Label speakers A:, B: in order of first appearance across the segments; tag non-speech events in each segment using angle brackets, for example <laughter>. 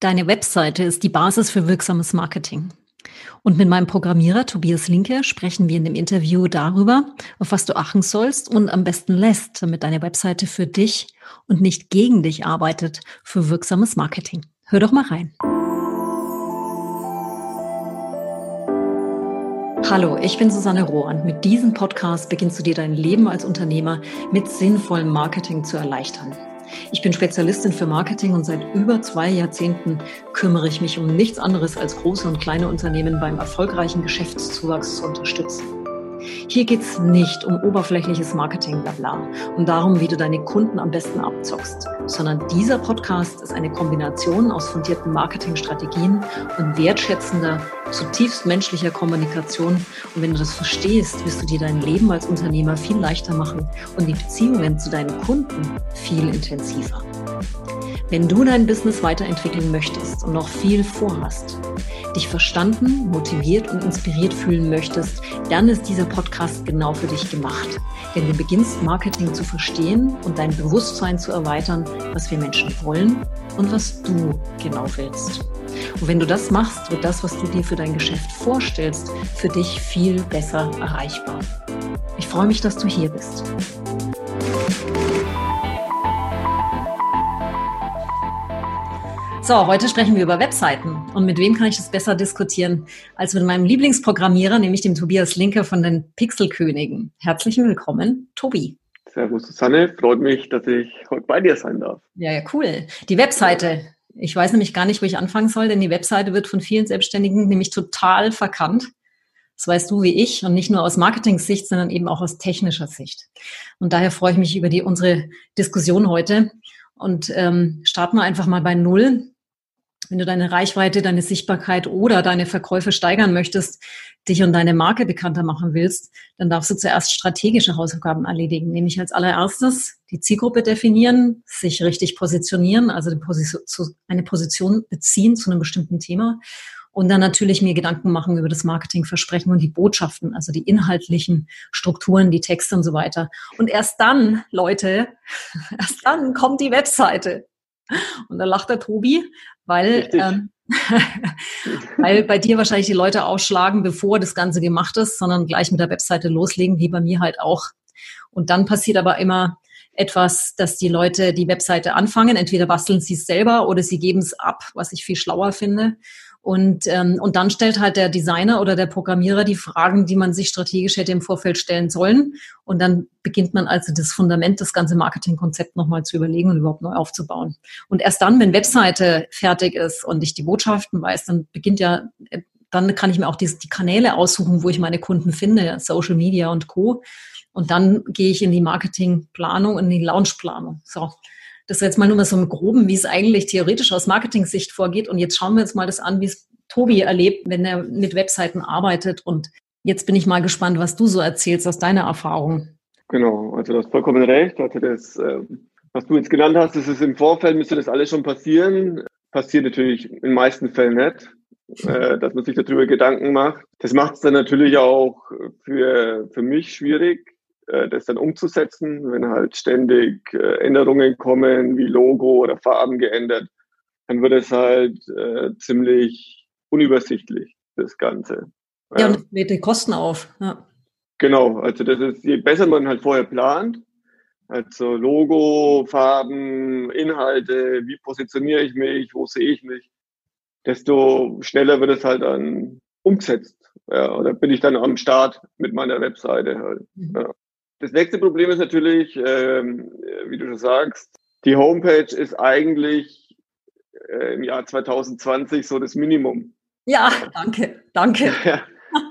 A: Deine Webseite ist die Basis für wirksames Marketing. Und mit meinem Programmierer Tobias Linke sprechen wir in dem Interview darüber, auf was du achten sollst und am besten lässt, damit deine Webseite für dich und nicht gegen dich arbeitet für wirksames Marketing. Hör doch mal rein. Hallo, ich bin Susanne Rohr und mit diesem Podcast beginnst du dir dein Leben als Unternehmer mit sinnvollem Marketing zu erleichtern. Ich bin Spezialistin für Marketing und seit über zwei Jahrzehnten kümmere ich mich um nichts anderes als große und kleine Unternehmen beim erfolgreichen Geschäftszuwachs zu unterstützen. Hier geht's nicht um oberflächliches Marketing, bla und darum, wie du deine Kunden am besten abzockst, sondern dieser Podcast ist eine Kombination aus fundierten Marketingstrategien und wertschätzender, zutiefst menschlicher Kommunikation. Und wenn du das verstehst, wirst du dir dein Leben als Unternehmer viel leichter machen und die Beziehungen zu deinen Kunden viel intensiver. Wenn du dein Business weiterentwickeln möchtest und noch viel vorhast, dich verstanden, motiviert und inspiriert fühlen möchtest, dann ist dieser Podcast genau für dich gemacht. Denn du beginnst Marketing zu verstehen und dein Bewusstsein zu erweitern, was wir Menschen wollen und was du genau willst. Und wenn du das machst, wird das, was du dir für dein Geschäft vorstellst, für dich viel besser erreichbar. Ich freue mich, dass du hier bist. So, heute sprechen wir über Webseiten. Und mit wem kann ich das besser diskutieren als mit meinem Lieblingsprogrammierer, nämlich dem Tobias Linke von den Pixelkönigen. Herzlich willkommen, Tobi.
B: Servus, Susanne. Freut mich, dass ich heute bei dir sein darf.
A: Ja, ja, cool. Die Webseite. Ich weiß nämlich gar nicht, wo ich anfangen soll, denn die Webseite wird von vielen Selbstständigen nämlich total verkannt. Das weißt du wie ich und nicht nur aus Marketing-Sicht, sondern eben auch aus technischer Sicht. Und daher freue ich mich über die, unsere Diskussion heute und ähm, starten wir einfach mal bei Null wenn du deine Reichweite, deine Sichtbarkeit oder deine Verkäufe steigern möchtest, dich und deine Marke bekannter machen willst, dann darfst du zuerst strategische Hausaufgaben erledigen, nämlich als allererstes die Zielgruppe definieren, sich richtig positionieren, also eine Position beziehen zu einem bestimmten Thema und dann natürlich mir Gedanken machen über das Marketingversprechen und die Botschaften, also die inhaltlichen Strukturen, die Texte und so weiter. Und erst dann, Leute, <laughs> erst dann kommt die Webseite. Und da lacht der Tobi, weil, ähm, <laughs> weil bei dir wahrscheinlich die Leute ausschlagen, bevor das Ganze gemacht ist, sondern gleich mit der Webseite loslegen, wie bei mir halt auch. Und dann passiert aber immer etwas, dass die Leute die Webseite anfangen. Entweder basteln sie es selber oder sie geben es ab, was ich viel schlauer finde. Und, ähm, und dann stellt halt der Designer oder der Programmierer die Fragen, die man sich strategisch hätte im Vorfeld stellen sollen. Und dann beginnt man also das Fundament, das ganze Marketingkonzept nochmal zu überlegen und überhaupt neu aufzubauen. Und erst dann, wenn Webseite fertig ist und ich die Botschaften weiß, dann beginnt ja, dann kann ich mir auch die, die Kanäle aussuchen, wo ich meine Kunden finde, Social Media und Co. Und dann gehe ich in die Marketingplanung in die Launchplanung. So. Das jetzt mal nur mal so im Groben, wie es eigentlich theoretisch aus Marketing-Sicht vorgeht. Und jetzt schauen wir uns mal das an, wie es Tobi erlebt, wenn er mit Webseiten arbeitet. Und jetzt bin ich mal gespannt, was du so erzählst aus deiner Erfahrung.
B: Genau, also du hast vollkommen recht. Also das, ähm, was du jetzt genannt hast, das ist im Vorfeld, müsste das alles schon passieren. Passiert natürlich in den meisten Fällen nicht, äh, dass man sich darüber Gedanken macht. Das macht es dann natürlich auch für, für mich schwierig, das dann umzusetzen, wenn halt ständig äh, Änderungen kommen, wie Logo oder Farben geändert, dann wird es halt äh, ziemlich unübersichtlich, das Ganze.
A: Ja, und es lädt die Kosten auf. Ja.
B: Genau, also das ist, je besser man halt vorher plant, also Logo, Farben, Inhalte, wie positioniere ich mich, wo sehe ich mich, desto schneller wird es halt dann umgesetzt. Ja, oder bin ich dann am Start mit meiner Webseite halt. Mhm. Ja. Das nächste Problem ist natürlich, ähm, wie du schon sagst, die Homepage ist eigentlich äh, im Jahr 2020 so das Minimum.
A: Ja, danke, danke.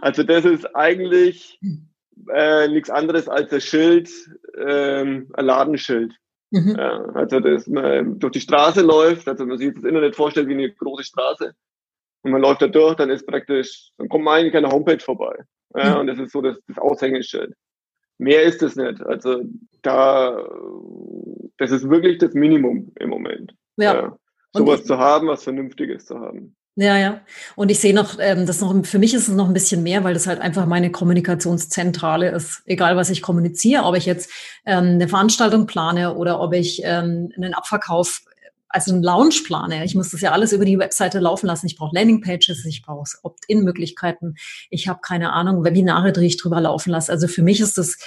B: also das ist eigentlich äh, nichts anderes als das Schild, ähm, ein Ladenschild. Mhm. Ja, also dass man durch die Straße läuft, also man sich das Internet vorstellt wie eine große Straße und man läuft da durch, dann ist praktisch, dann kommt man eigentlich an der Homepage vorbei. Ja, mhm. Und das ist so das, das Aushängeschild. Mehr ist es nicht. Also da, das ist wirklich das Minimum im Moment. Ja. ja. Sowas zu haben, was Vernünftiges zu haben.
A: Ja, ja. Und ich sehe noch, ähm, das noch, für mich ist es noch ein bisschen mehr, weil das halt einfach meine Kommunikationszentrale ist. Egal, was ich kommuniziere, ob ich jetzt ähm, eine Veranstaltung plane oder ob ich ähm, einen Abverkauf also einen Lounge plane. Ich muss das ja alles über die Webseite laufen lassen. Ich brauche Landingpages, ich brauche Opt-in-Möglichkeiten. Ich habe keine Ahnung, Webinare, die ich drüber laufen lasse. Also für mich ist das,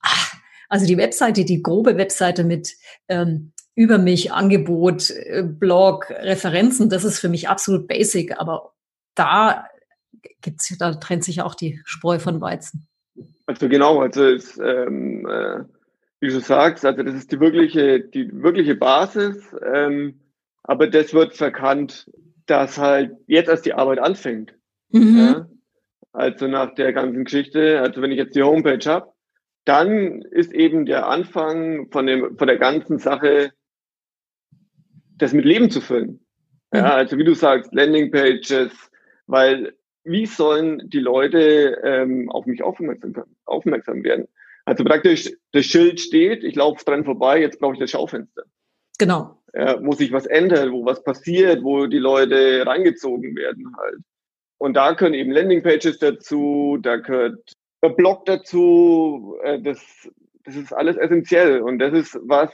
A: ach, also die Webseite, die grobe Webseite mit ähm, über mich, Angebot, äh, Blog, Referenzen, das ist für mich absolut basic. Aber da gibt's, da trennt sich auch die Spreu von Weizen.
B: Also genau, also es, ähm, äh, wie du sagst, also das ist die wirkliche, die wirkliche Basis, ähm, aber das wird verkannt, dass halt jetzt erst die Arbeit anfängt. Mhm. Ja? Also nach der ganzen Geschichte, also wenn ich jetzt die Homepage habe, dann ist eben der Anfang von dem, von der ganzen Sache, das mit Leben zu füllen. Ja, mhm. also wie du sagst, Landingpages, weil wie sollen die Leute ähm, auf mich aufmerksam, aufmerksam werden? Also praktisch, das Schild steht, ich laufe dran vorbei, jetzt brauche ich das Schaufenster.
A: Genau.
B: Ja, muss sich was ändern, wo was passiert, wo die Leute reingezogen werden halt. Und da können eben Landingpages dazu, da gehört ein Blog dazu, äh, das, das ist alles essentiell und das ist was,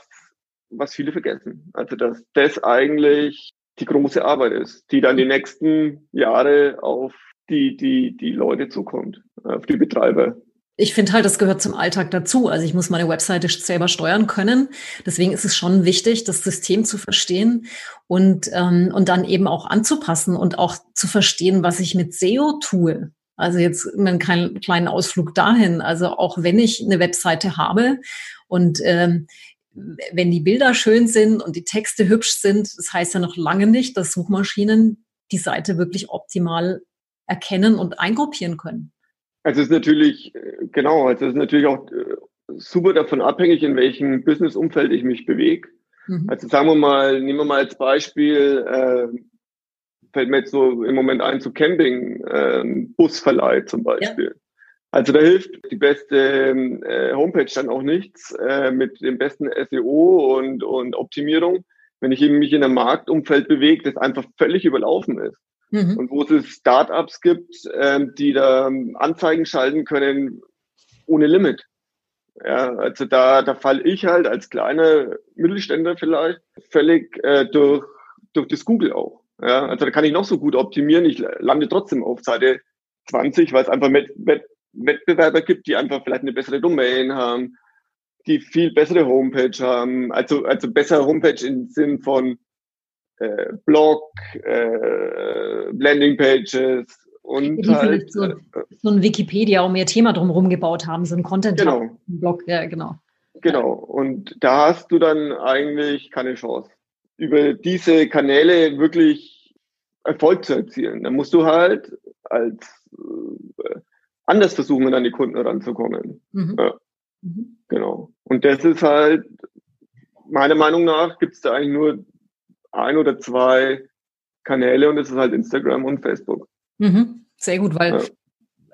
B: was viele vergessen. Also dass das eigentlich die große Arbeit ist, die dann die nächsten Jahre auf die, die, die Leute zukommt, auf die Betreiber.
A: Ich finde halt, das gehört zum Alltag dazu. Also ich muss meine Webseite selber steuern können. Deswegen ist es schon wichtig, das System zu verstehen und, ähm, und dann eben auch anzupassen und auch zu verstehen, was ich mit SEO tue. Also jetzt einen kleinen Ausflug dahin. Also auch wenn ich eine Webseite habe und ähm, wenn die Bilder schön sind und die Texte hübsch sind, das heißt ja noch lange nicht, dass Suchmaschinen die Seite wirklich optimal erkennen und eingruppieren können.
B: Also es ist natürlich, äh, genau, also es ist natürlich auch äh, super davon abhängig, in welchem Businessumfeld ich mich bewege. Mhm. Also sagen wir mal, nehmen wir mal als Beispiel, äh, fällt mir jetzt so im Moment ein zu Camping, äh, Busverleih zum Beispiel. Ja. Also da hilft die beste äh, Homepage dann auch nichts äh, mit dem besten SEO und, und Optimierung, wenn ich eben mich in einem Marktumfeld bewege, das einfach völlig überlaufen ist. Mhm. Und wo es Startups gibt, ähm, die da Anzeigen schalten können ohne Limit. Ja, also da, da falle ich halt als kleiner Mittelständler vielleicht völlig äh, durch, durch das Google auch. Ja, also da kann ich noch so gut optimieren. Ich lande trotzdem auf Seite 20, weil es einfach mit, mit Wettbewerber gibt, die einfach vielleicht eine bessere Domain haben, die viel bessere Homepage haben, also, also bessere Homepage im Sinn von äh, Blog, äh, Landingpages und
A: die halt, so, äh, so ein Wikipedia um ihr Thema drumherum gebaut haben, so ein Content
B: genau.
A: Blog, ja, genau.
B: Genau. Und da hast du dann eigentlich keine Chance, über diese Kanäle wirklich Erfolg zu erzielen. Da musst du halt als äh, anders versuchen, an die Kunden ranzukommen. Mhm. Ja. Mhm. Genau. Und das ist halt, meiner Meinung nach, gibt es da eigentlich nur ein oder zwei Kanäle und das ist halt Instagram und Facebook.
A: Mhm. Sehr gut, weil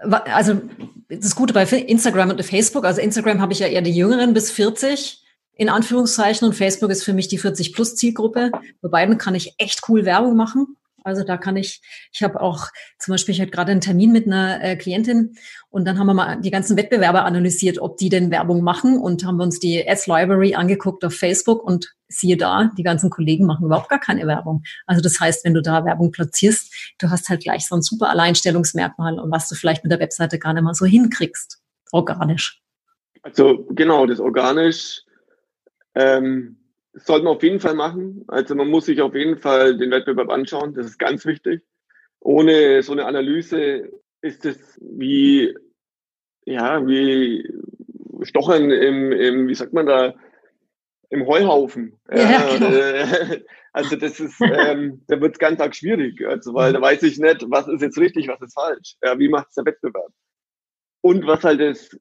A: ja. also das Gute bei Instagram und Facebook, also Instagram habe ich ja eher die Jüngeren bis 40 in Anführungszeichen und Facebook ist für mich die 40 plus Zielgruppe. Bei beiden kann ich echt cool Werbung machen. Also da kann ich, ich habe auch zum Beispiel, ich hatte gerade einen Termin mit einer äh, Klientin und dann haben wir mal die ganzen Wettbewerber analysiert, ob die denn Werbung machen und haben uns die Ads Library angeguckt auf Facebook und siehe da, die ganzen Kollegen machen überhaupt gar keine Werbung. Also das heißt, wenn du da Werbung platzierst, du hast halt gleich so ein super Alleinstellungsmerkmal und was du vielleicht mit der Webseite gar nicht mal so hinkriegst, organisch.
B: Also genau, das organisch ähm, das sollte man auf jeden Fall machen. Also man muss sich auf jeden Fall den Wettbewerb anschauen. Das ist ganz wichtig. Ohne so eine Analyse ist es wie, ja, wie Stochern im, im wie sagt man da, im Heuhaufen. Ja, genau. <laughs> Also das ist, ähm, da wird es ganz arg schwierig. Also weil da weiß ich nicht, was ist jetzt richtig, was ist falsch. Ja, wie macht es der Wettbewerb? Und was halt das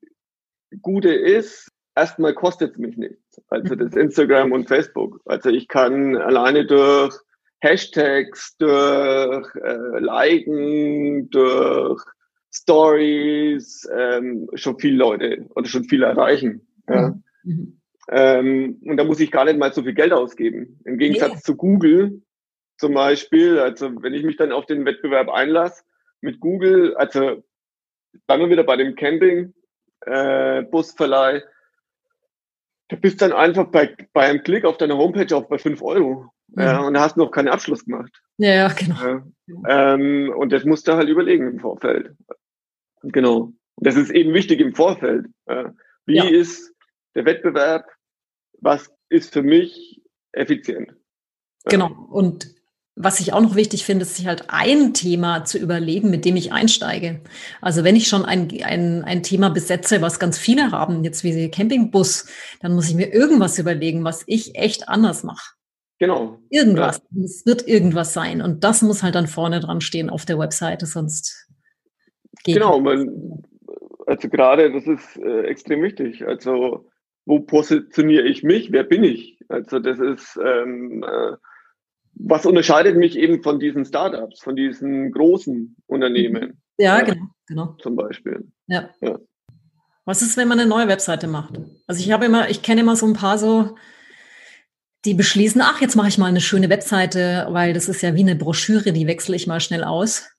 B: Gute ist, erstmal kostet es mich nichts. Also das Instagram und Facebook. Also ich kann alleine durch Hashtags, durch äh, Liken, durch Stories ähm, schon viele Leute oder schon viel erreichen. Ja. Mhm. Ähm, und da muss ich gar nicht mal so viel Geld ausgeben. Im Gegensatz yeah. zu Google zum Beispiel, also wenn ich mich dann auf den Wettbewerb einlasse mit Google, also dann wir wieder bei dem Camping, äh, Busverleih, Du bist dann einfach bei, bei einem Klick auf deiner Homepage auch bei 5 Euro. Mhm. Ja, und da hast du noch keinen Abschluss gemacht.
A: Ja, genau.
B: Ja, ähm, und das musst du halt überlegen im Vorfeld. Genau. Und das ist eben wichtig im Vorfeld. Ja. Wie ja. ist der Wettbewerb? Was ist für mich effizient?
A: Genau. Und was ich auch noch wichtig finde, ist sich halt ein Thema zu überlegen, mit dem ich einsteige. Also wenn ich schon ein, ein, ein Thema besetze, was ganz viele haben, jetzt wie Campingbus, dann muss ich mir irgendwas überlegen, was ich echt anders mache.
B: Genau.
A: Irgendwas. Ja. Es wird irgendwas sein. Und das muss halt dann vorne dran stehen auf der Webseite, sonst
B: geht Genau, man, also gerade das ist äh, extrem wichtig. Also wo positioniere ich mich? Wer bin ich? Also das ist ähm, äh, was unterscheidet mich eben von diesen Startups, von diesen großen Unternehmen?
A: Ja, ja genau, genau.
B: Zum Beispiel.
A: Ja. ja. Was ist, wenn man eine neue Webseite macht? Also ich habe immer, ich kenne immer so ein paar so, die beschließen, ach, jetzt mache ich mal eine schöne Webseite, weil das ist ja wie eine Broschüre, die wechsle ich mal schnell aus.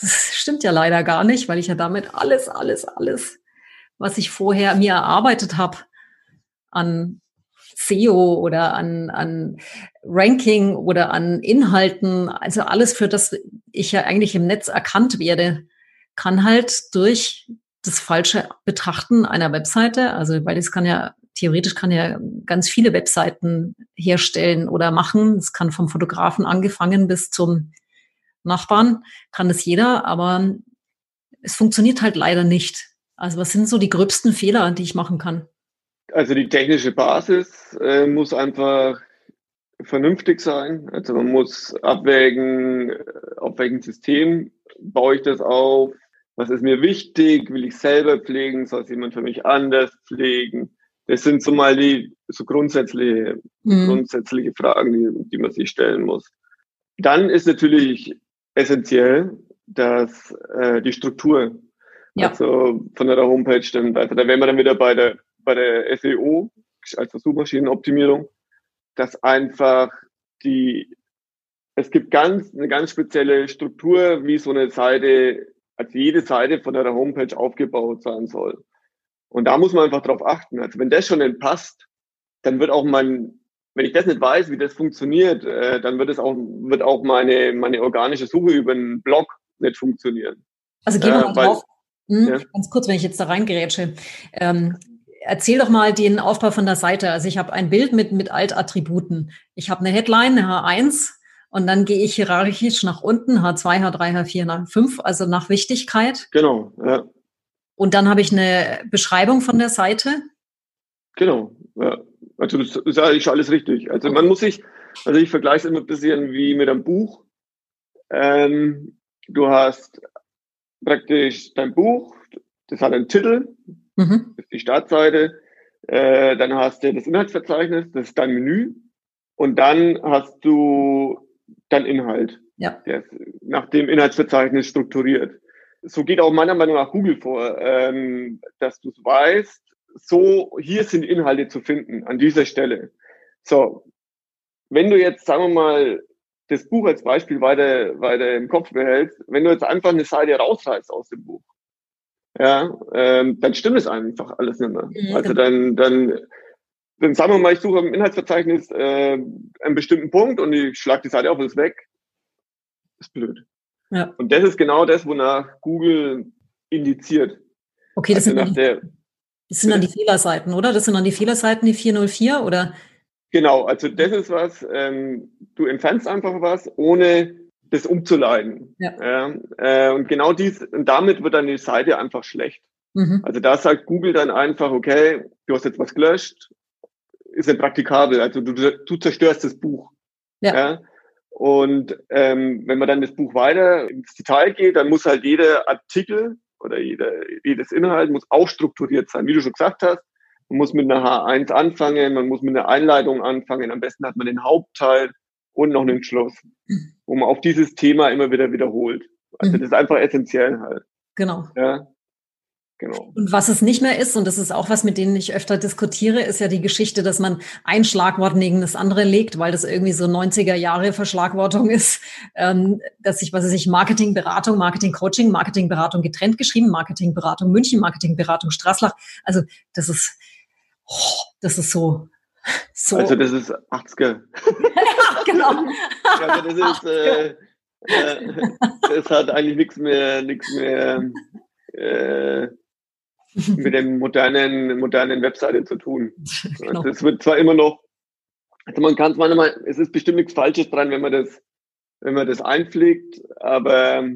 A: Das stimmt ja leider gar nicht, weil ich ja damit alles, alles, alles, was ich vorher mir erarbeitet habe, an SEO oder an, an Ranking oder an Inhalten, also alles, für das ich ja eigentlich im Netz erkannt werde, kann halt durch das falsche Betrachten einer Webseite, also weil es kann ja theoretisch kann ja ganz viele Webseiten herstellen oder machen. Es kann vom Fotografen angefangen bis zum Nachbarn, kann das jeder, aber es funktioniert halt leider nicht. Also was sind so die gröbsten Fehler, die ich machen kann?
B: Also die technische Basis äh, muss einfach vernünftig sein. Also man muss abwägen, äh, auf welchem System baue ich das auf, was ist mir wichtig, will ich selber pflegen, soll es jemand für mich anders pflegen. Das sind so mal die so grundsätzliche, mhm. grundsätzliche Fragen, die, die man sich stellen muss. Dann ist natürlich essentiell, dass äh, die Struktur, ja. also von der Homepage dann weiter, da wären wir dann wieder bei der bei der SEO, also Suchmaschinenoptimierung, dass einfach die, es gibt ganz, eine ganz spezielle Struktur, wie so eine Seite, also jede Seite von der Homepage aufgebaut sein soll. Und da muss man einfach drauf achten. Also wenn das schon nicht passt, dann wird auch mein, wenn ich das nicht weiß, wie das funktioniert, äh, dann wird es auch, wird auch meine, meine organische Suche über einen Blog nicht funktionieren.
A: Also gehen wir äh, mal drauf. Hm, ja. Ganz kurz, wenn ich jetzt da reingerätsche. Ähm, erzähl doch mal den Aufbau von der Seite. Also ich habe ein Bild mit, mit Altattributen. Ich habe eine Headline, eine H1 und dann gehe ich hierarchisch nach unten, H2, H3, H4, H5, also nach Wichtigkeit.
B: Genau, ja.
A: Und dann habe ich eine Beschreibung von der Seite.
B: Genau, ja. Also das ist eigentlich alles richtig. Also man muss sich, also ich vergleiche es immer ein bisschen wie mit einem Buch. Ähm, du hast praktisch dein Buch, das hat einen Titel, Mhm. Das ist die Startseite. Äh, dann hast du das Inhaltsverzeichnis, das ist dein Menü. Und dann hast du dein Inhalt. Ja. Der ist nach dem Inhaltsverzeichnis strukturiert. So geht auch meiner Meinung nach Google vor, ähm, dass du weißt, so, hier sind Inhalte zu finden, an dieser Stelle. So, wenn du jetzt, sagen wir mal, das Buch als Beispiel weiter, weiter im Kopf behältst, wenn du jetzt einfach eine Seite rausreißt aus dem Buch, ja, ähm, dann stimmt es einfach alles nicht mehr. Mhm, also dann, dann, dann sagen wir mal, ich suche im Inhaltsverzeichnis äh, einen bestimmten Punkt und ich schlage die Seite auf und ist weg. ist blöd. Ja. Und das ist genau das, wonach Google indiziert.
A: Okay, das, also sind, die, das sind dann die Fehlerseiten, oder? Das sind dann die Fehlerseiten, die 404, oder?
B: Genau, also das ist was, ähm, du entfernst einfach was, ohne das umzuleiten. Ja. ja äh, und genau dies, und damit wird dann die Seite einfach schlecht. Mhm. Also da sagt Google dann einfach, okay, du hast jetzt was gelöscht, ist nicht praktikabel, also du, du zerstörst das Buch. Ja. ja? Und ähm, wenn man dann das Buch weiter ins Detail geht, dann muss halt jeder Artikel oder jeder, jedes Inhalt muss auch strukturiert sein, wie du schon gesagt hast. Man muss mit einer H1 anfangen, man muss mit einer Einleitung anfangen. Am besten hat man den Hauptteil und noch einen Schluss wo man auf dieses Thema immer wieder wiederholt. Also mhm. das ist einfach essentiell halt.
A: Genau. Ja. Genau. Und was es nicht mehr ist, und das ist auch was, mit denen ich öfter diskutiere, ist ja die Geschichte, dass man ein Schlagwort neben das andere legt, weil das irgendwie so 90er Jahre Verschlagwortung <laughs> ist, ähm, dass ich, was weiß ich, Marketingberatung, Marketingcoaching, Marketingberatung getrennt geschrieben, Marketingberatung München, Marketingberatung Straßlach. Also das ist, oh, das ist so
B: So. Also das ist 80er. <laughs> <laughs> genau. also das ist, äh, äh, das hat eigentlich nichts mehr, nichts mehr äh, mit dem modernen, modernen Webseite zu tun. <laughs> Genau. Das wird zwar immer noch, also man kann es manchmal, es ist bestimmt nichts Falsches dran, wenn man das, wenn man das einpflegt, aber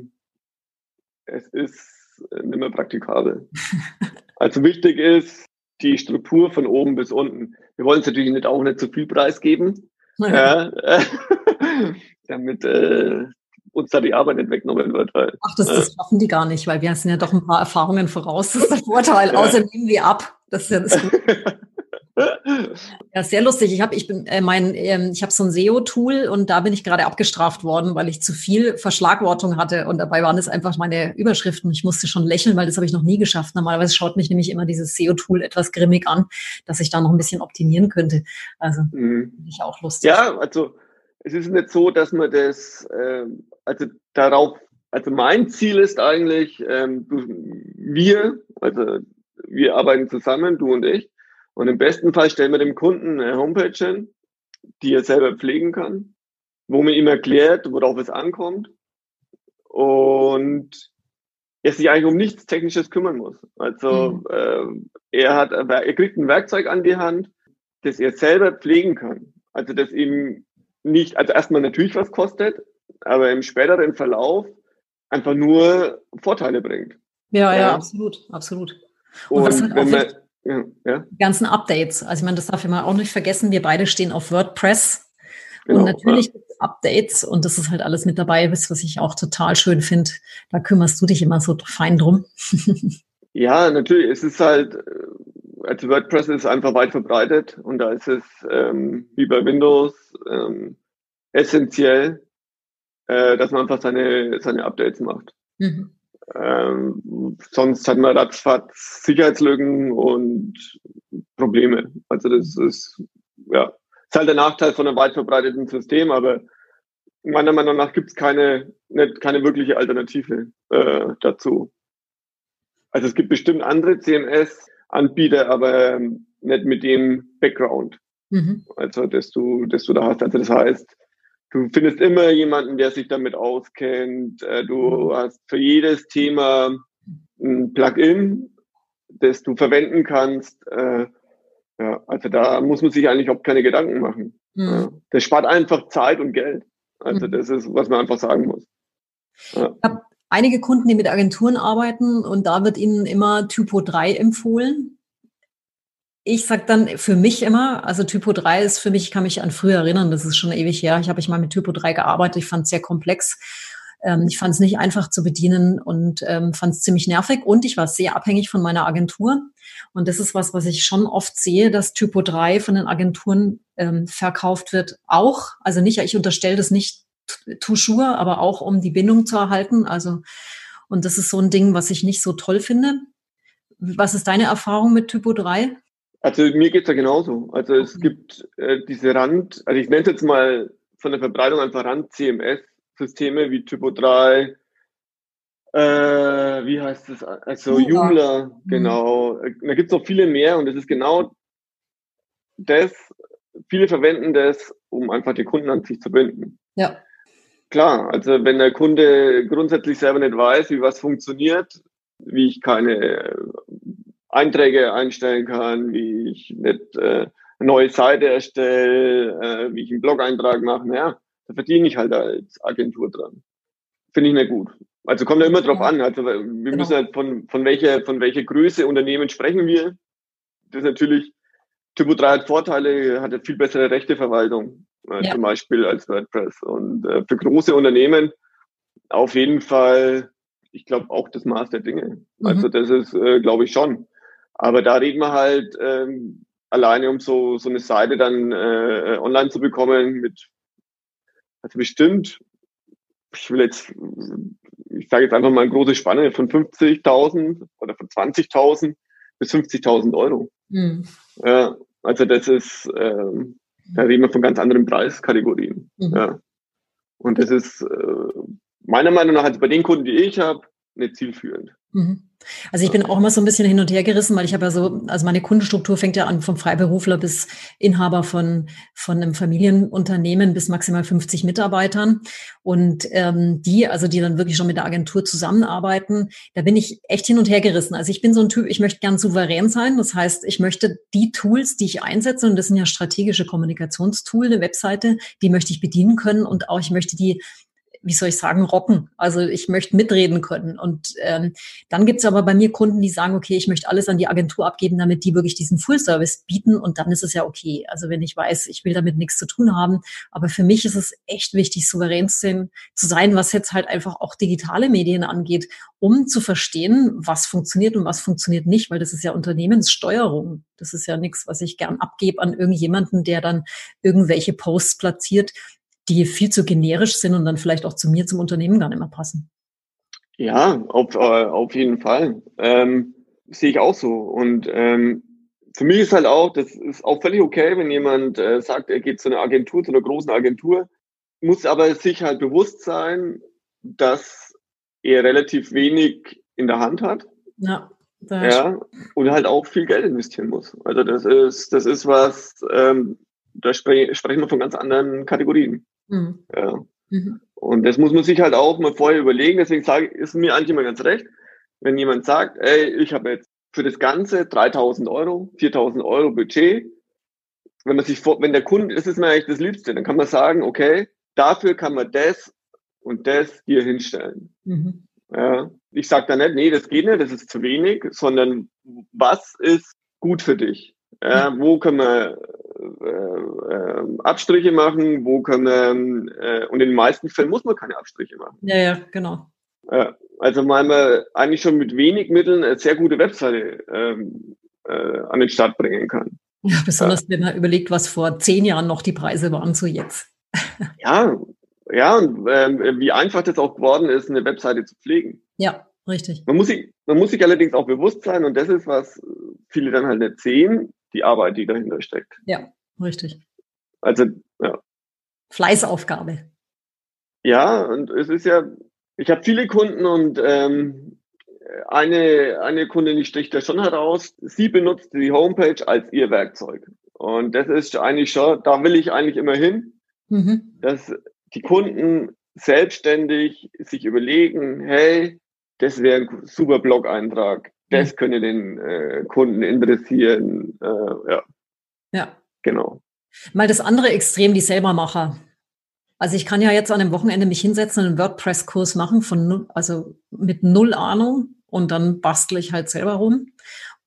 B: es ist nicht mehr praktikabel. <laughs> Also wichtig ist die Struktur von oben bis unten. Wir wollen es natürlich nicht auch nicht zu viel preisgeben, ja. äh, <laughs> damit äh, uns da die Arbeit nicht weggenommen wird.
A: Weil, Ach, das, das schaffen die gar nicht, weil wir sind ja doch ein paar Erfahrungen voraus. Das ist <laughs> der Vorteil. Ja. Außerdem nehmen wir ab. Das ist ja das Gute. <laughs> Ja, sehr lustig. Ich habe ich bin äh, mein ähm, ich habe so ein SEO-Tool und da bin ich gerade abgestraft worden, weil ich zu viel Verschlagwortung hatte und dabei waren es einfach meine Überschriften. Ich musste schon lächeln, weil das habe ich noch nie geschafft. Normalerweise schaut mich nämlich immer dieses SEO-Tool etwas grimmig an, dass ich da noch ein bisschen optimieren könnte. Also mhm. ich auch lustig.
B: Ja, also es ist nicht so, dass man das äh, also darauf also mein Ziel ist eigentlich, ähm, wir, also wir arbeiten zusammen, du und ich, und im besten Fall stellen wir dem Kunden eine Homepage hin, die er selber pflegen kann, wo man ihm erklärt, worauf es ankommt und er sich eigentlich um nichts Technisches kümmern muss. Also mhm. äh, er hat, er kriegt ein Werkzeug an die Hand, das er selber pflegen kann. Also das ihm nicht, also erstmal natürlich was kostet, aber im späteren Verlauf einfach nur Vorteile bringt.
A: Ja, ja, ja absolut, absolut. Und, und was halt wenn man, ja, ja. Die ganzen Updates. Also ich meine, das darf ich mal auch nicht vergessen. Wir beide stehen auf WordPress. Genau, und natürlich ja. gibt es Updates und das ist halt alles mit dabei, was ich auch total schön finde. Da kümmerst du dich immer so fein drum. <laughs>
B: ja, natürlich. Es ist halt, äh, also WordPress ist einfach weit verbreitet und da ist es ähm, wie bei Windows ähm, essentiell, äh, dass man einfach seine, seine Updates macht. Mhm. Ähm, sonst hat man ratzfatz Sicherheitslücken und Probleme. Also das ist, ja, ist halt der Nachteil von einem weit verbreiteten System, aber meiner Meinung nach gibt es keine, nicht, keine wirkliche Alternative äh, dazu. Also es gibt bestimmt andere CMS-Anbieter, aber ähm, nicht mit dem Background. Mhm. Also, dass du, dass du da hast. Also das heißt, du findest immer jemanden, der sich damit auskennt. Äh, du hast für jedes Thema ein Plugin, das du verwenden kannst. Äh, ja, also da muss man sich eigentlich auch keine Gedanken machen. Mhm. Das spart einfach Zeit und Geld. Also mhm. das ist, was man einfach sagen muss.
A: Ja. Ich habe einige Kunden, die mit Agenturen arbeiten und da wird ihnen immer Typo 3 empfohlen. Ich sag dann für mich immer, also Typo 3 ist für mich, ich kann mich an früher erinnern, das ist schon ewig her. Ich habe ich mal mit Typo 3 gearbeitet, ich fand es sehr komplex. Ähm, ich fand es nicht einfach zu bedienen und ähm, fand es ziemlich nervig und ich war sehr abhängig von meiner Agentur. Und das ist was, was ich schon oft sehe, dass Typo 3 von den Agenturen ähm, verkauft wird. Auch, also nicht, ich unterstelle das nicht toujours, aber auch um die Bindung zu erhalten. Also, und das ist so ein Ding, was ich nicht so toll finde. Was ist deine Erfahrung mit Typo 3?
B: Also mir geht's ja genauso. Also es mhm. gibt äh, diese Rand, also ich nenne es jetzt mal von der Verbreitung einfach Rand-CMS-Systeme wie Typo 3, äh, wie heißt das? Also Joomla, Joomla mhm. genau. Da gibt's noch viele mehr und es ist genau das, viele verwenden das, um einfach die Kunden an sich zu binden.
A: Ja.
B: Klar, also wenn der Kunde grundsätzlich selber nicht weiß, wie was funktioniert, wie ich keine Einträge einstellen kann, wie ich nicht äh, eine neue Seite erstelle, äh, wie ich einen Blog-Eintrag mache. Naja, da verdiene ich halt als Agentur dran. Finde ich nicht gut. Also kommt da immer drauf an. Also wir genau. müssen halt von, von welcher, von welcher Größe Unternehmen sprechen wir. Das ist natürlich, Typo 3 hat Vorteile, hat eine viel bessere Rechteverwaltung, äh, ja. zum Beispiel als WordPress. Und äh, für große Unternehmen auf jeden Fall, ich glaube, auch das Maß der Dinge. Mhm. Also das ist, äh, glaube ich, schon. Aber da reden wir halt ähm, alleine, um so, so eine Seite dann äh, online zu bekommen mit, also bestimmt, ich will jetzt, ich sage jetzt einfach mal eine große Spanne von 50.000 oder von 20.000 bis 50.000 Euro. Mhm. Ja, also das ist, ähm, da reden wir von ganz anderen Preiskategorien. Mhm. Ja. Und das ist äh, meiner Meinung nach, also bei den Kunden, die ich habe, nicht zielführend.
A: Mhm. Also ich bin auch immer so ein bisschen hin und her gerissen, weil ich habe ja so, also meine Kundenstruktur fängt ja an vom Freiberufler bis Inhaber von, von einem Familienunternehmen bis maximal 50 Mitarbeitern. Und ähm, die, also die dann wirklich schon mit der Agentur zusammenarbeiten, da bin ich echt hin und her gerissen. Also ich bin so ein Typ, ich möchte gern souverän sein. Das heißt, ich möchte die Tools, die ich einsetze, und das sind ja strategische Kommunikationstool, eine Webseite, die möchte ich bedienen können und auch ich möchte die wie soll ich sagen, rocken. Also ich möchte mitreden können. Und ähm, dann gibt es aber bei mir Kunden, die sagen, okay, ich möchte alles an die Agentur abgeben, damit die wirklich diesen Full-Service bieten. Und dann ist es ja okay. Also wenn ich weiß, ich will damit nichts zu tun haben. Aber für mich ist es echt wichtig, souverän zu sein, was jetzt halt einfach auch digitale Medien angeht, um zu verstehen, was funktioniert und was funktioniert nicht, weil das ist ja Unternehmenssteuerung. Das ist ja nichts, was ich gern abgebe an irgendjemanden, der dann irgendwelche Posts platziert, die viel zu generisch sind und dann vielleicht auch zu mir, zum Unternehmen gar nicht mehr passen.
B: Ja, auf, äh, auf jeden Fall. Ähm, sehe ich auch so. Und ähm, für mich ist halt auch, das ist auch völlig okay, wenn jemand äh, sagt, er geht zu einer Agentur, zu einer großen Agentur, muss aber sich halt bewusst sein, dass er relativ wenig in der Hand hat. Ja. Ja, und halt auch viel Geld investieren muss. Also das ist, das ist was, ähm, da spre sprechen wir von ganz anderen Kategorien. Mhm. Ja. Mhm. Und das muss man sich halt auch mal vorher überlegen. Deswegen sage ich, ist mir eigentlich immer ganz recht, wenn jemand sagt, ey, ich habe jetzt für das Ganze 3000 Euro, 4000 Euro Budget. Wenn man sich vor, wenn der Kunde, das ist mir eigentlich das Liebste, dann kann man sagen, okay, dafür kann man das und das hier hinstellen. Mhm. Ja, ich sage da nicht, nee, das geht nicht, das ist zu wenig, sondern was ist gut für dich? Ja, wo können wir äh, äh, Abstriche machen, wo können wir, äh, und in den meisten Fällen muss man keine Abstriche machen.
A: Ja, ja, genau.
B: Ja, also weil man eigentlich schon mit wenig Mitteln eine sehr gute Webseite ähm, äh, an den Start bringen kann.
A: Ja, besonders wenn man überlegt, was vor zehn Jahren noch die Preise waren zu jetzt. <laughs>
B: ja, ja, und äh, wie einfach das auch geworden ist, eine Webseite zu pflegen.
A: Ja, richtig.
B: Man muss sich, man muss sich allerdings auch bewusst sein, und das ist, was viele dann halt nicht sehen, die Arbeit, die dahinter steckt.
A: Ja, richtig.
B: Also, ja.
A: Fleißaufgabe.
B: Ja, und es ist ja, ich habe viele Kunden und ähm, eine, eine Kundin, die sticht da schon heraus, sie benutzt die Homepage als ihr Werkzeug. Und das ist eigentlich schon, da will ich eigentlich immer hin, mhm. dass die Kunden selbstständig sich überlegen, hey, das wäre ein super Blog-Eintrag das könnte den äh, Kunden interessieren. Äh, ja.
A: Ja.
B: Genau.
A: Mal das andere Extrem, die Selbermacher. Also ich kann ja jetzt an einem Wochenende mich hinsetzen und einen WordPress-Kurs machen von also mit null Ahnung und dann bastle ich halt selber rum.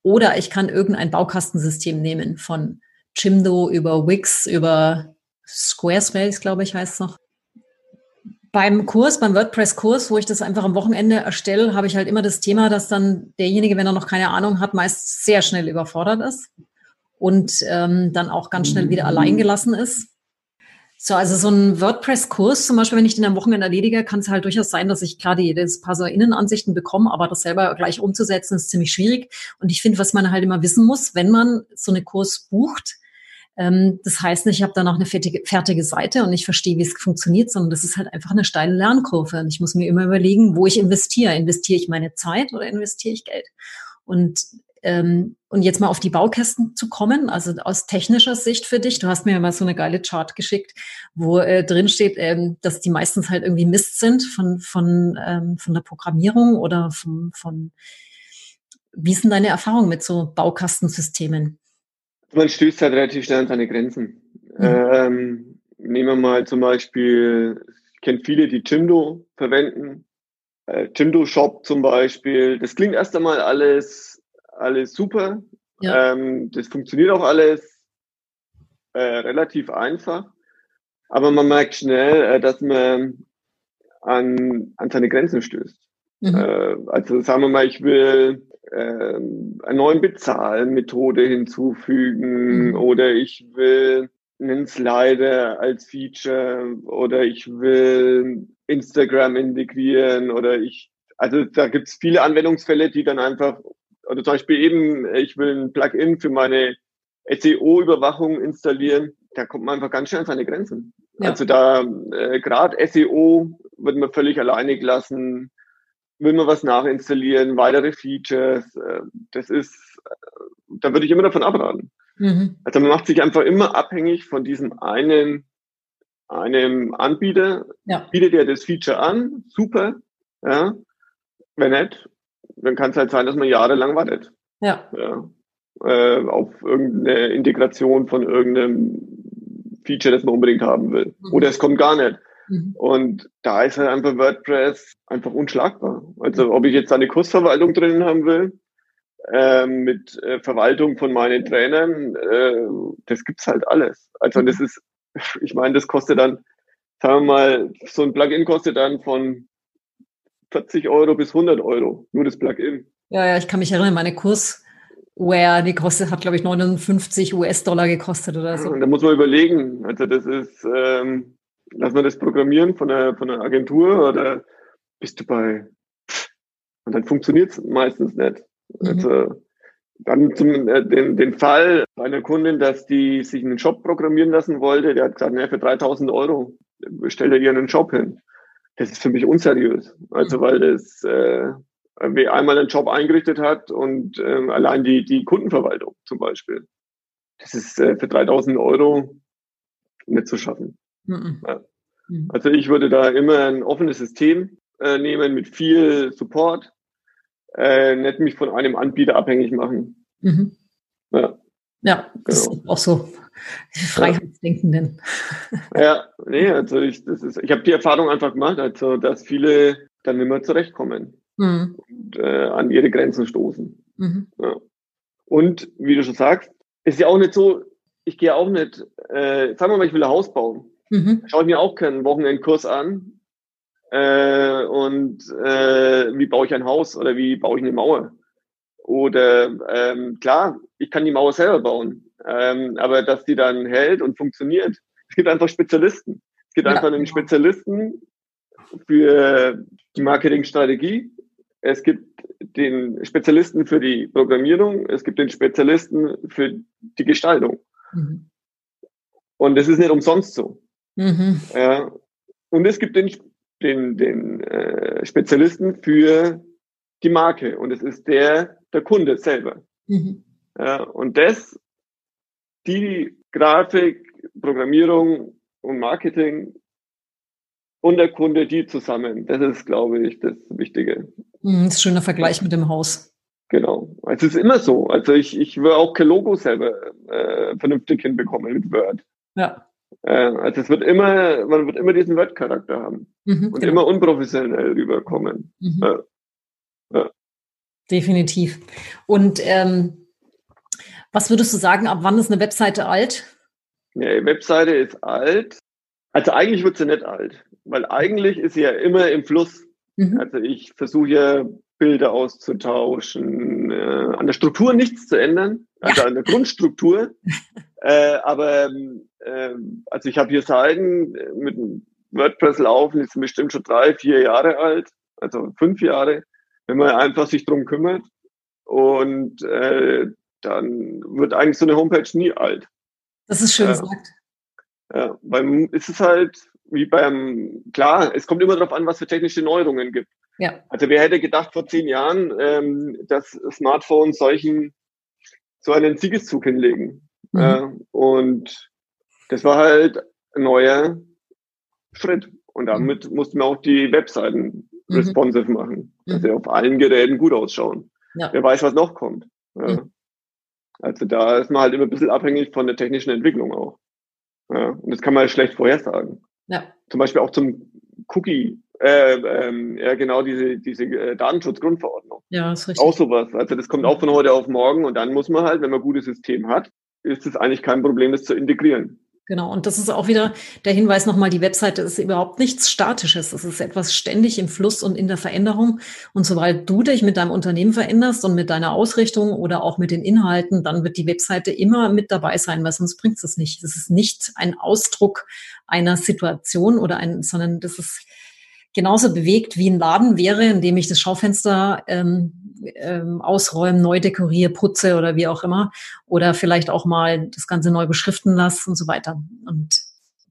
A: Oder ich kann irgendein Baukastensystem nehmen von Jimdo über Wix über Squarespace, glaube ich, heißt es noch beim Kurs, beim WordPress-Kurs, wo ich das einfach am Wochenende erstelle, habe ich halt immer das Thema, dass dann derjenige, wenn er noch keine Ahnung hat, meist sehr schnell überfordert ist und ähm, dann auch ganz schnell wieder allein gelassen ist. So, also so ein WordPress-Kurs, zum Beispiel, wenn ich den am Wochenende erledige, kann es halt durchaus sein, dass ich klar die das paar so Innenansichten bekomme, aber das selber gleich umzusetzen, ist ziemlich schwierig. Und ich finde, was man halt immer wissen muss, wenn man so eine Kurs bucht, das heißt nicht, ich habe danach eine fertige, fertige Seite und ich verstehe, wie es funktioniert, sondern das ist halt einfach eine steile Lernkurve. Und ich muss mir immer überlegen, wo ich investiere. Investiere ich meine Zeit oder investiere ich Geld? Und ähm, und jetzt mal auf die Baukästen zu kommen, also aus technischer Sicht für dich. Du hast mir ja mal so eine geile Chart geschickt, wo äh, drin steht, ähm, dass die meistens halt irgendwie Mist sind von von ähm, von der Programmierung oder von von wie denn deine Erfahrung mit so Baukastensystemen?
B: Man stößt halt relativ schnell an seine Grenzen. Mhm. Ähm, nehmen wir mal zum Beispiel, ich kenne viele, die Jimdo verwenden. Äh, Jimdo Shop zum Beispiel. Das klingt erst einmal alles, alles super. Ja. Ähm, das funktioniert auch alles äh, relativ einfach. Aber man merkt schnell, äh, dass man an, an seine Grenzen stößt. Mhm. Äh, also sagen wir mal, ich will ähm, eine neue Bezahlmethode hinzufügen mhm. oder ich will einen Slider als Feature oder ich will Instagram integrieren oder ich, also da gibt es viele Anwendungsfälle, die dann einfach, oder zum Beispiel eben, ich will ein Plugin für meine SEO-Überwachung installieren, da kommt man einfach ganz schnell an seine Grenzen. Ja. Also da äh, gerade SEO wird man völlig alleine gelassen will man was nachinstallieren, weitere Features. Äh, das ist, äh, da würde ich immer davon abraten. Mhm. Also man macht sich einfach immer abhängig von diesem einen, einem Anbieter. Ja. Bietet er das Feature an, super. Ja. Wenn nicht, dann kann es halt sein, dass man jahrelang wartet. Ja. ja. Äh, auf irgendeine Integration von irgendeinem Feature, das man unbedingt haben will. Mhm. Oder es kommt gar nicht. Mhm. Und da ist halt einfach WordPress einfach unschlagbar. Also ob ich jetzt eine Kursverwaltung drin haben will, äh, mit äh, Verwaltung von meinen Trainern, äh, das gibt's halt alles. Also das ist, ich meine, das kostet dann, sagen wir mal, so ein Plugin kostet dann von 40 Euro bis 100 Euro, nur das Plugin.
A: Ja, ja, ich kann mich erinnern, meine Kurs, Where die kostet, hat, glaube ich, 59 US-Dollar gekostet oder so.
B: Da muss man überlegen. Also das ist, ähm, lass mal das programmieren von der, von der Agentur oder bist du bei, und dann funktioniert es meistens nicht. Mhm. Also, dann zum, äh, den, den Fall einer Kundin, dass die sich einen Shop programmieren lassen wollte, der hat gesagt, ne, für 3000 Euro stellt er ihr einen Shop hin. Das ist für mich unseriös. Also, mhm. weil das, äh, wer einmal einen Job eingerichtet hat und äh, allein die, die Kundenverwaltung zum Beispiel. Das ist äh, für 3000 Euro nicht zu schaffen. Mhm. Mhm. Also ich würde da immer ein offenes System äh, nehmen mit viel Support, äh, nicht mich von einem Anbieter abhängig machen.
A: Mhm. Ja. Ja, das genau. ist auch so. Freiheitsdenkenden.
B: Ja, nee, also ich, das ist, ich habe die Erfahrung einfach gemacht, also dass viele dann nicht mehr zurechtkommen mhm. und äh, an ihre Grenzen stoßen. Mhm. Ja. Und wie du schon sagst, ist ja auch nicht so, ich gehe auch nicht, äh, sagen wir mal, ich will ein Haus bauen. Mhm. Schaue ich mir auch keinen Wochenendkurs an. Äh, und äh, wie baue ich ein Haus oder wie baue ich eine Mauer? Oder ähm, klar, ich kann die Mauer selber bauen, ähm, aber dass die dann hält und funktioniert. <laughs> Es gibt einfach Spezialisten. Es gibt ja, einfach einen genau. Spezialisten für die Marketingstrategie. Es gibt den Spezialisten für die Programmierung. Es gibt den Spezialisten für die Gestaltung. Mhm. Und das ist nicht umsonst so. Mhm. Ja. Und es gibt den, den, den äh, Spezialisten für die Marke und es ist der, der Kunde selber. Mhm. Ja, und das, die Grafik, Programmierung und Marketing und der Kunde, die zusammen, das ist, glaube ich, das Wichtige.
A: Mhm, das ist ein schöner Vergleich mit dem Haus.
B: Genau. Also es ist immer so. Also ich, ich will auch kein Logo selber äh, vernünftig hinbekommen mit Word. Ja. Äh, also es wird immer, man wird immer diesen Word-Charakter haben mhm, und genau. immer unprofessionell rüberkommen. Mhm. Ja.
A: Ja. Definitiv. Und ähm, was würdest du sagen, ab wann ist eine Webseite alt?
B: Ja, die Webseite ist alt. Also eigentlich wird sie nicht alt, weil eigentlich ist sie ja immer im Fluss. Mhm. Also ich versuche ja Bilder auszutauschen, äh, an der Struktur nichts zu ändern, also ja. an der Grundstruktur. <laughs> äh, aber äh, also ich habe hier Seiten mit WordPress laufen, die sind bestimmt schon drei, vier Jahre alt, also fünf Jahre, wenn man einfach sich drum kümmert. Und äh, dann wird eigentlich so eine Homepage nie alt.
A: Das ist schön äh, gesagt.
B: Ja, weil es ist halt wie beim, klar, es kommt immer darauf an, was für technische Neuerungen gibt. Ja. Also wer hätte gedacht vor zehn Jahren, ähm, dass Smartphones solchen so einen Siegeszug hinlegen. Mhm. Äh, und das war halt ein neuer Schritt. Und damit mhm. mussten wir auch die Webseiten mhm. responsive machen, dass sie mhm. auf allen Geräten gut ausschauen. Ja. Wer weiß, was noch kommt. Ja. Mhm. Also da ist man halt immer ein bisschen abhängig von der technischen Entwicklung auch. Ja. Und das kann man halt schlecht vorhersagen. Ja. Zum Beispiel auch zum Cookie, äh, ähm, ja genau diese, diese äh, Datenschutzgrundverordnung. Ja, ist richtig. Auch sowas. Also das kommt auch von heute auf morgen und dann muss man halt, wenn man ein gutes System hat, ist es eigentlich kein Problem, das zu integrieren.
A: Genau, und das ist auch wieder der Hinweis nochmal, die Webseite ist überhaupt nichts Statisches. Es ist etwas ständig im Fluss und in der Veränderung. Und sobald du dich mit deinem Unternehmen veränderst und mit deiner Ausrichtung oder auch mit den Inhalten, dann wird die Webseite immer mit dabei sein, weil sonst bringt es nicht. Das ist nicht ein Ausdruck einer Situation oder ein, sondern das ist genauso bewegt wie ein Laden wäre, in dem ich das Schaufenster ähm, ähm, ausräume, neu dekoriere, putze oder wie auch immer. Oder vielleicht auch mal das Ganze neu beschriften lasse und so weiter. Und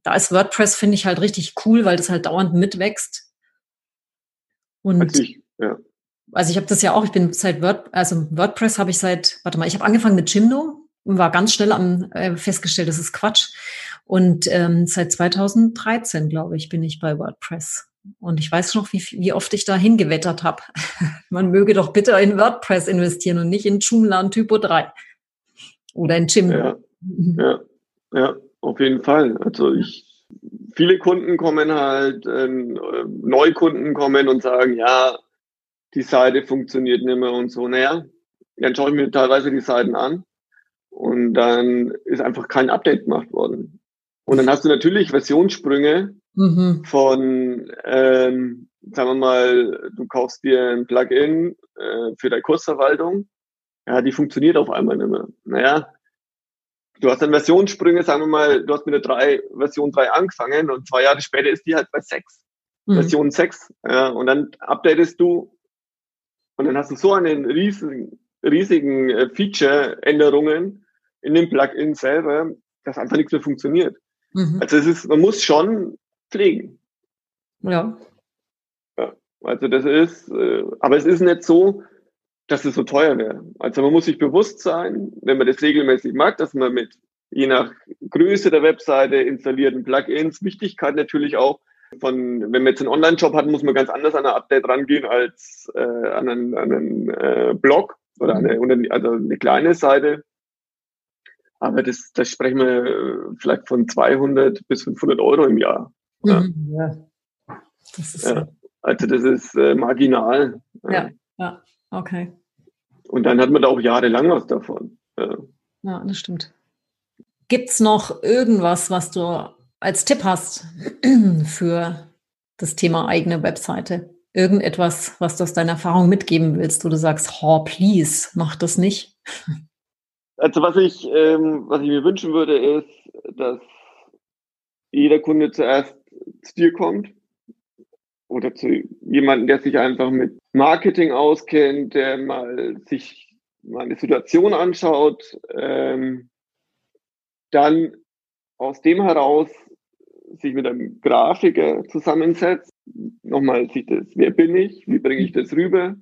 A: da ist WordPress, finde ich, halt richtig cool, weil das halt dauernd mitwächst.
B: Und also ich,
A: Ja. Also ich habe das ja auch, ich bin seit Word, also WordPress habe ich seit, warte mal, ich habe angefangen mit Jimdo und war ganz schnell am äh, festgestellt, das ist Quatsch. Und ähm, seit 2013, glaube ich, bin ich bei WordPress. Und ich weiß noch, wie, wie oft ich da hingewettert habe. <laughs> Man möge doch bitte in WordPress investieren und nicht in Joomla und Typo 3. Oder in Jimdo.
B: Ja, ja, ja, auf jeden Fall. Also ich, viele Kunden kommen halt, äh, Neukunden kommen und sagen, ja, die Seite funktioniert nicht mehr und so. Naja, dann schaue ich mir teilweise die Seiten an und dann ist einfach kein Update gemacht worden. Und dann hast du natürlich Versionssprünge mhm. von, ähm, sagen wir mal, du kaufst dir ein Plugin äh, für deine Kursverwaltung. Ja, die funktioniert auf einmal nicht mehr. Naja, du hast dann Versionssprünge, sagen wir mal, du hast mit der 3, Version 3 angefangen und zwei Jahre später ist die halt bei 6. Mhm. Version 6. Ja, und dann updatest du und dann hast du so einen riesigen, riesigen äh, Feature-Änderungen in dem Plugin selber, dass einfach nichts mehr funktioniert. Mhm. Also es ist, man muss schon pflegen.
A: Ja.
B: ja. Also das ist, äh, aber es ist nicht so, dass es so teuer wäre. Also man muss sich bewusst sein, wenn man das regelmäßig mag, dass man mit je nach Größe der Webseite installierten Plugins, Wichtigkeit natürlich auch, von, wenn man jetzt einen Online-Shop hat, muss man ganz anders an ein Update rangehen als äh, an einen, an einen äh, Blog oder eine, also eine kleine Seite. Aber das, das sprechen wir äh, vielleicht von 200 bis 500 Euro im Jahr. Ja. Mhm, ja. Das ist ja. Also das ist äh, marginal.
A: Ja. ja, okay.
B: Und dann hat man da auch jahrelang was davon.
A: Ja, ja das stimmt. Gibt es noch irgendwas, was du als Tipp hast <clears throat> für das Thema eigene Webseite? Irgendetwas, was du aus deiner Erfahrung mitgeben willst, wo du sagst, oh, please, mach das nicht. <laughs>
B: Also was ich, ähm, was ich mir wünschen würde, ist, dass jeder Kunde zuerst zu dir kommt oder zu jemandem, der sich einfach mit Marketing auskennt, der mal sich mal eine Situation anschaut, ähm, dann aus dem heraus sich mit einem Grafiker zusammensetzt, nochmal sich das, wer bin ich, wie bringe ich das rüber?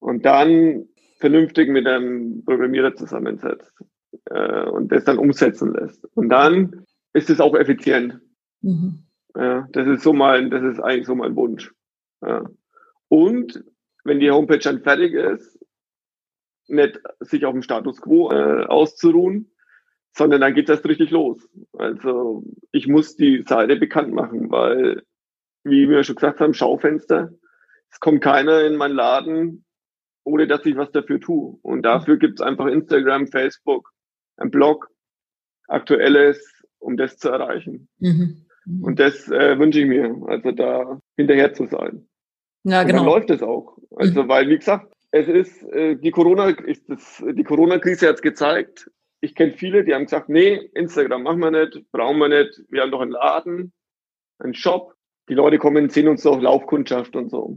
B: Und dann vernünftig mit einem Programmierer zusammensetzt äh, und das dann umsetzen lässt. Und dann ist es auch effizient. Mhm. Ja, das ist so mein, das ist eigentlich so mein Wunsch. Ja. Und wenn die Homepage dann fertig ist, nicht sich auf dem Status quo äh, auszuruhen, sondern dann geht das richtig los. Also ich muss die Seite bekannt machen, weil, wie wir schon gesagt haben, Schaufenster, es kommt keiner in meinen Laden, ohne dass ich was dafür tue. Und dafür gibt's einfach Instagram, Facebook, ein Blog, aktuelles, um das zu erreichen. Mhm. mhm. Und das äh, wünsche ich mir, also da hinterher zu sein.
A: Ja, genau. Und
B: dann läuft es auch. Also, mhm. weil, wie gesagt, es ist, äh, die Corona, ist das, die Corona-Krise hat gezeigt, ich kenne viele, die haben gesagt, nee, Instagram machen wir nicht, brauchen wir nicht, wir haben doch einen Laden, einen Shop, die Leute kommen, sehen uns doch Laufkundschaft und so.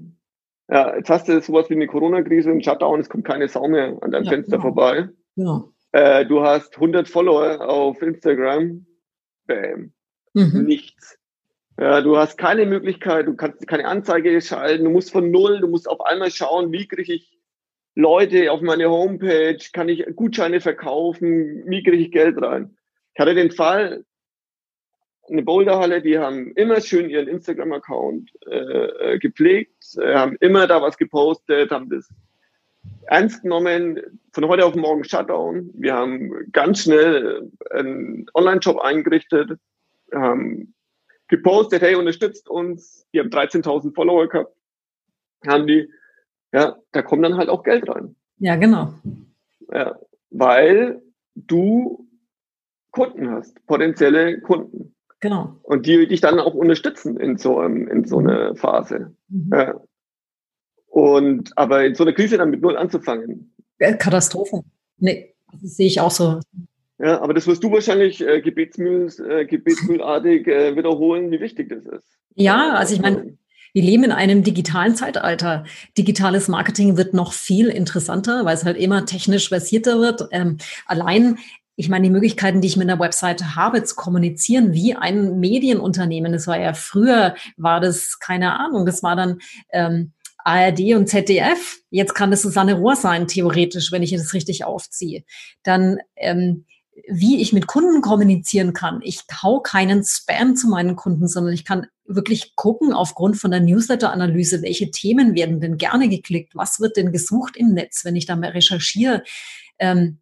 B: Ja, jetzt hast du sowas wie eine Corona-Krise, einen Shutdown, es kommt keine Sau mehr an deinem ja, Fenster genau. vorbei. Ja. Äh, du hast 100 Follower auf Instagram, bam, mhm. nichts. Ja, du hast keine Möglichkeit, du kannst keine Anzeige schalten, du musst von null, du musst auf einmal schauen, wie kriege ich Leute auf meine Homepage, kann ich Gutscheine verkaufen, wie kriege ich Geld rein? Ich hatte den Fall, eine Boulderhalle, die haben immer schön ihren Instagram-Account äh, äh, gepflegt, äh, haben immer da was gepostet, haben das ernst genommen, von heute auf morgen Shutdown. Wir haben ganz schnell einen Online-Shop eingerichtet, haben gepostet, hey, unterstützt uns. Die haben 13.000 Follower gehabt, haben die ja, da kommt dann halt auch Geld rein.
A: Ja, genau.
B: Ja, weil du Kunden hast, potenzielle Kunden.
A: Genau.
B: Und die dich dann auch unterstützen in so, in so einer Phase. Mhm. Ja. Und aber in so einer Krise dann mit null anzufangen.
A: Katastrophe. Nee, das sehe ich auch so.
B: Ja, aber das wirst du wahrscheinlich äh, gebetsmühl, äh, gebetsmühlartig äh, wiederholen, wie wichtig das ist.
A: Ja, also ich meine, wir leben in einem digitalen Zeitalter. Digitales Marketing wird noch viel interessanter, weil es halt immer technisch versierter wird. Ähm, allein ich meine, die Möglichkeiten, die ich mit einer Webseite habe, zu kommunizieren wie ein Medienunternehmen. Das war ja früher, war das keine Ahnung. Das war dann ähm, ARD und ZDF. Jetzt kann es Susanne Rohr sein, theoretisch, wenn ich das richtig aufziehe. Dann ähm, wie ich mit Kunden kommunizieren kann. Ich hau keinen Spam zu meinen Kunden, sondern ich kann wirklich gucken aufgrund von der Newsletter-Analyse, welche Themen werden denn gerne geklickt, was wird denn gesucht im Netz, wenn ich da mal recherchiere. Ähm,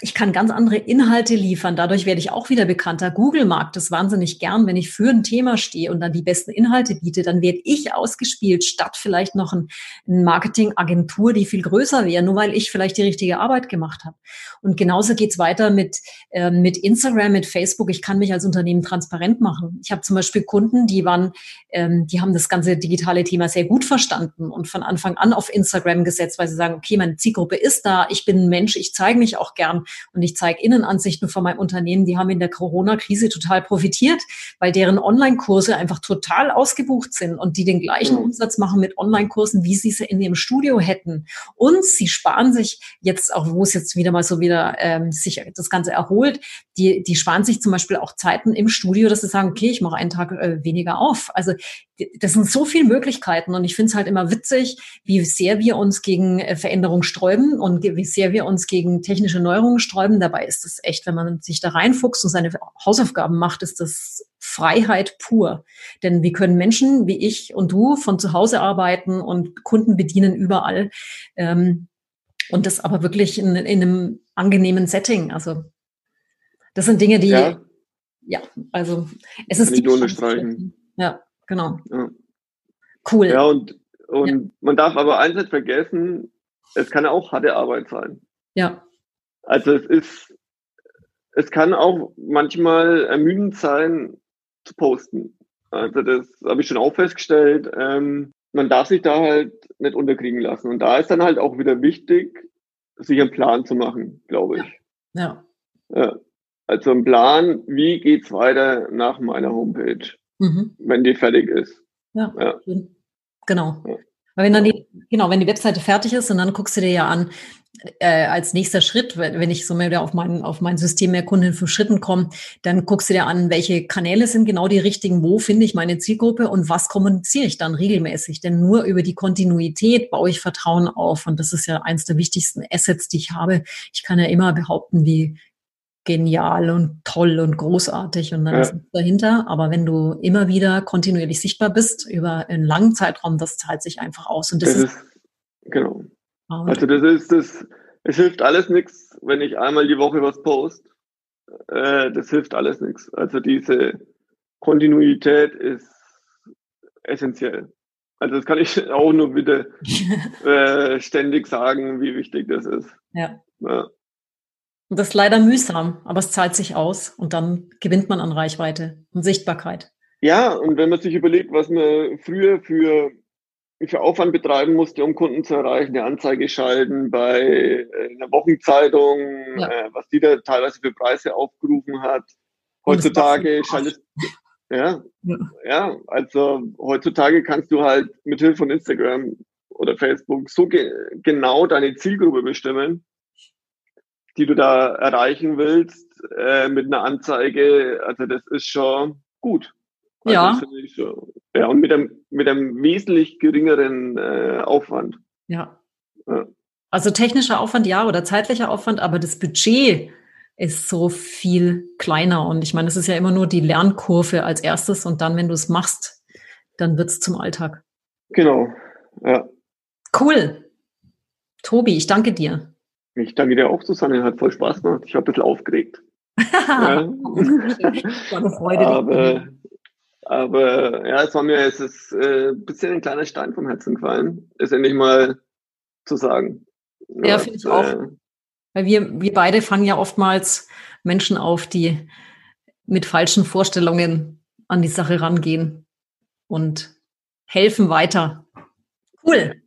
A: ich kann ganz andere Inhalte liefern. Dadurch werde ich auch wieder bekannter. Google mag das wahnsinnig gern, wenn ich für ein Thema stehe und dann die besten Inhalte biete. Dann werde ich ausgespielt, statt vielleicht noch ein, eine Marketingagentur, die viel größer wäre, nur weil ich vielleicht die richtige Arbeit gemacht habe. Und genauso geht's weiter mit, äh, mit Instagram, mit Facebook. Ich kann mich als Unternehmen transparent machen. Ich habe zum Beispiel Kunden, die waren, ähm, die haben das ganze digitale Thema sehr gut verstanden und von Anfang an auf Instagram gesetzt, weil sie sagen, okay, meine Zielgruppe ist da, ich bin ein Mensch, ich zeige mich auch gern und ich zeige Innenansichten von meinem Unternehmen, die haben in der Corona-Krise total profitiert, weil deren Online-Kurse einfach total ausgebucht sind und die den gleichen mhm. Umsatz machen mit Online-Kursen, wie sie sie in ihrem Studio hätten. Und sie sparen sich jetzt, auch wo es jetzt wieder mal so wieder ähm, sich das Ganze erholt, die, die sparen sich zum Beispiel auch Zeiten im Studio, dass sie sagen, okay, ich mache einen Tag äh, weniger auf. Also das sind so viele Möglichkeiten und ich finde es halt immer witzig, wie sehr wir uns gegen äh, Veränderung sträuben und wie sehr wir uns gegen technische Neuerungen sträuben. Dabei ist es echt, wenn man sich da reinfuchst und seine Hausaufgaben macht, ist das Freiheit pur. Denn wir können Menschen wie ich und du von zu Hause arbeiten und Kunden bedienen überall. Ähm, und das aber wirklich in, in einem angenehmen Setting. Also das sind Dinge, die ja, ja also es ist
B: Kann die unterstreichen.
A: Ja, genau. Ja.
B: Cool. Ja, und, und ja. man darf aber eins nicht vergessen, es kann auch harte Arbeit sein.
A: Ja.
B: Also es ist, es kann auch manchmal ermüdend sein, zu posten. Also das habe ich schon auch festgestellt. Ähm, man darf sich da halt nicht unterkriegen lassen. Und da ist dann halt auch wieder wichtig, sich einen Plan zu machen, glaube ich.
A: Ja.
B: ja. Also ein Plan, wie geht's weiter nach meiner Homepage, mhm. wenn die fertig ist.
A: Ja, ja. genau. Ja. Weil wenn dann die, genau, wenn die Webseite fertig ist und dann guckst du dir ja an, äh, als nächster Schritt, wenn ich so mehr wieder auf mein, auf mein System mehr Kunden für Schritten komme, dann guckst du dir an, welche Kanäle sind genau die richtigen, wo finde ich meine Zielgruppe und was kommuniziere ich dann regelmäßig. Denn nur über die Kontinuität baue ich Vertrauen auf. Und das ist ja eins der wichtigsten Assets, die ich habe. Ich kann ja immer behaupten, wie genial und toll und großartig und dann ja. ist es dahinter. Aber wenn du immer wieder kontinuierlich sichtbar bist über einen langen Zeitraum, das zahlt sich einfach aus. Und das, das ist, ist
B: genau. Also das ist das, es hilft alles nichts, wenn ich einmal die Woche was post. Äh, das hilft alles nichts. Also diese Kontinuität ist essentiell. Also das kann ich <laughs> auch nur bitte <laughs> äh, ständig sagen, wie wichtig das ist.
A: Ja. ja. Und das ist leider mühsam, aber es zahlt sich aus und dann gewinnt man an Reichweite und Sichtbarkeit.
B: Ja, und wenn man sich überlegt, was man früher für für Aufwand betreiben musste, um Kunden zu erreichen, eine Anzeige schalten bei äh, einer Wochenzeitung, ja. äh, was die da teilweise für Preise aufgerufen hat. Heutzutage schaltet, <laughs> ja, ja, ja, also heutzutage kannst du halt mit Hilfe von Instagram oder Facebook so ge genau deine Zielgruppe bestimmen, die du da erreichen willst, äh, mit einer Anzeige. Also das ist schon gut.
A: Also ja.
B: So. Ja, und mit einem, mit einem wesentlich geringeren äh, Aufwand.
A: Ja. ja. Also technischer Aufwand ja oder zeitlicher Aufwand, aber das Budget ist so viel kleiner. Und ich meine, es ist ja immer nur die Lernkurve als erstes und dann, wenn du es machst, dann wird es zum Alltag.
B: Genau. Ja.
A: Cool. Tobi, ich danke dir.
B: Ich danke dir auch, Susanne. Hat voll Spaß gemacht. Ich habe ein bisschen aufgeregt. ja. <laughs> War eine Freude. Aber, aber ja, es war mir, es ist äh, ein bisschen ein kleiner Stein vom Herzen gefallen, ist endlich mal zu sagen.
A: Ja, ja finde ich auch. Äh, Weil wir, wir beide fangen ja oftmals Menschen auf, die mit falschen Vorstellungen an die Sache rangehen und helfen weiter. Cool.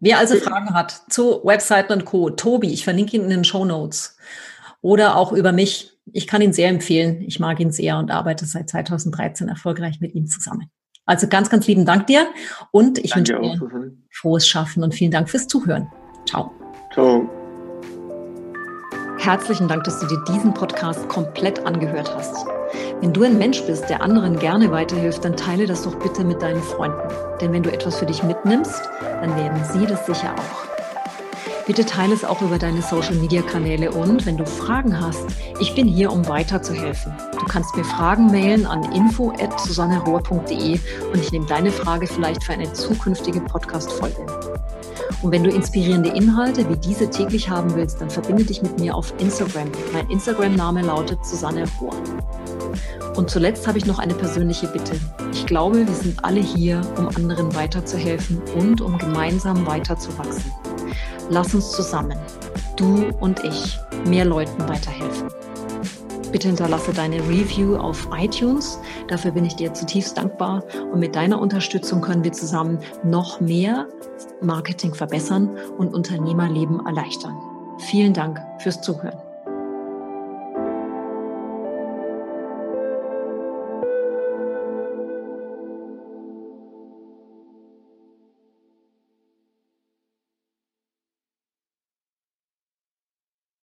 A: Wer also Fragen hat zu Webseiten und Co., Tobi, ich verlinke ihn in den Show Notes. Oder auch über mich, ich kann ihn sehr empfehlen. Ich mag ihn sehr und arbeite seit 2013 erfolgreich mit ihm zusammen. Also ganz, ganz lieben Dank dir und ich Danke wünsche dir auch, frohes Schaffen und vielen Dank fürs Zuhören. Ciao.
B: Ciao.
A: Herzlichen Dank, dass du dir diesen Podcast komplett angehört hast. Wenn du ein Mensch bist, der anderen gerne weiterhilft, dann teile das doch bitte mit deinen Freunden. Denn wenn du etwas für dich mitnimmst, dann werden sie das sicher auch. Bitte teile es auch über deine Social-Media-Kanäle und wenn du Fragen hast, ich bin hier, um weiterzuhelfen. Du kannst mir Fragen mailen an info.susannerohr.de und ich nehme deine Frage vielleicht für eine zukünftige Podcast-Folge. Und wenn du inspirierende Inhalte wie diese täglich haben willst, dann verbinde dich mit mir auf Instagram. Mein Instagram-Name lautet Susanne Rohr. Und zuletzt habe ich noch eine persönliche Bitte. Ich glaube, wir sind alle hier, um anderen weiterzuhelfen und um gemeinsam weiterzuwachsen. Lass uns zusammen, du und ich, mehr Leuten weiterhelfen. Bitte hinterlasse deine Review auf iTunes. Dafür bin ich dir zutiefst dankbar. Und mit deiner Unterstützung können wir zusammen noch mehr Marketing verbessern und Unternehmerleben erleichtern. Vielen Dank fürs Zuhören.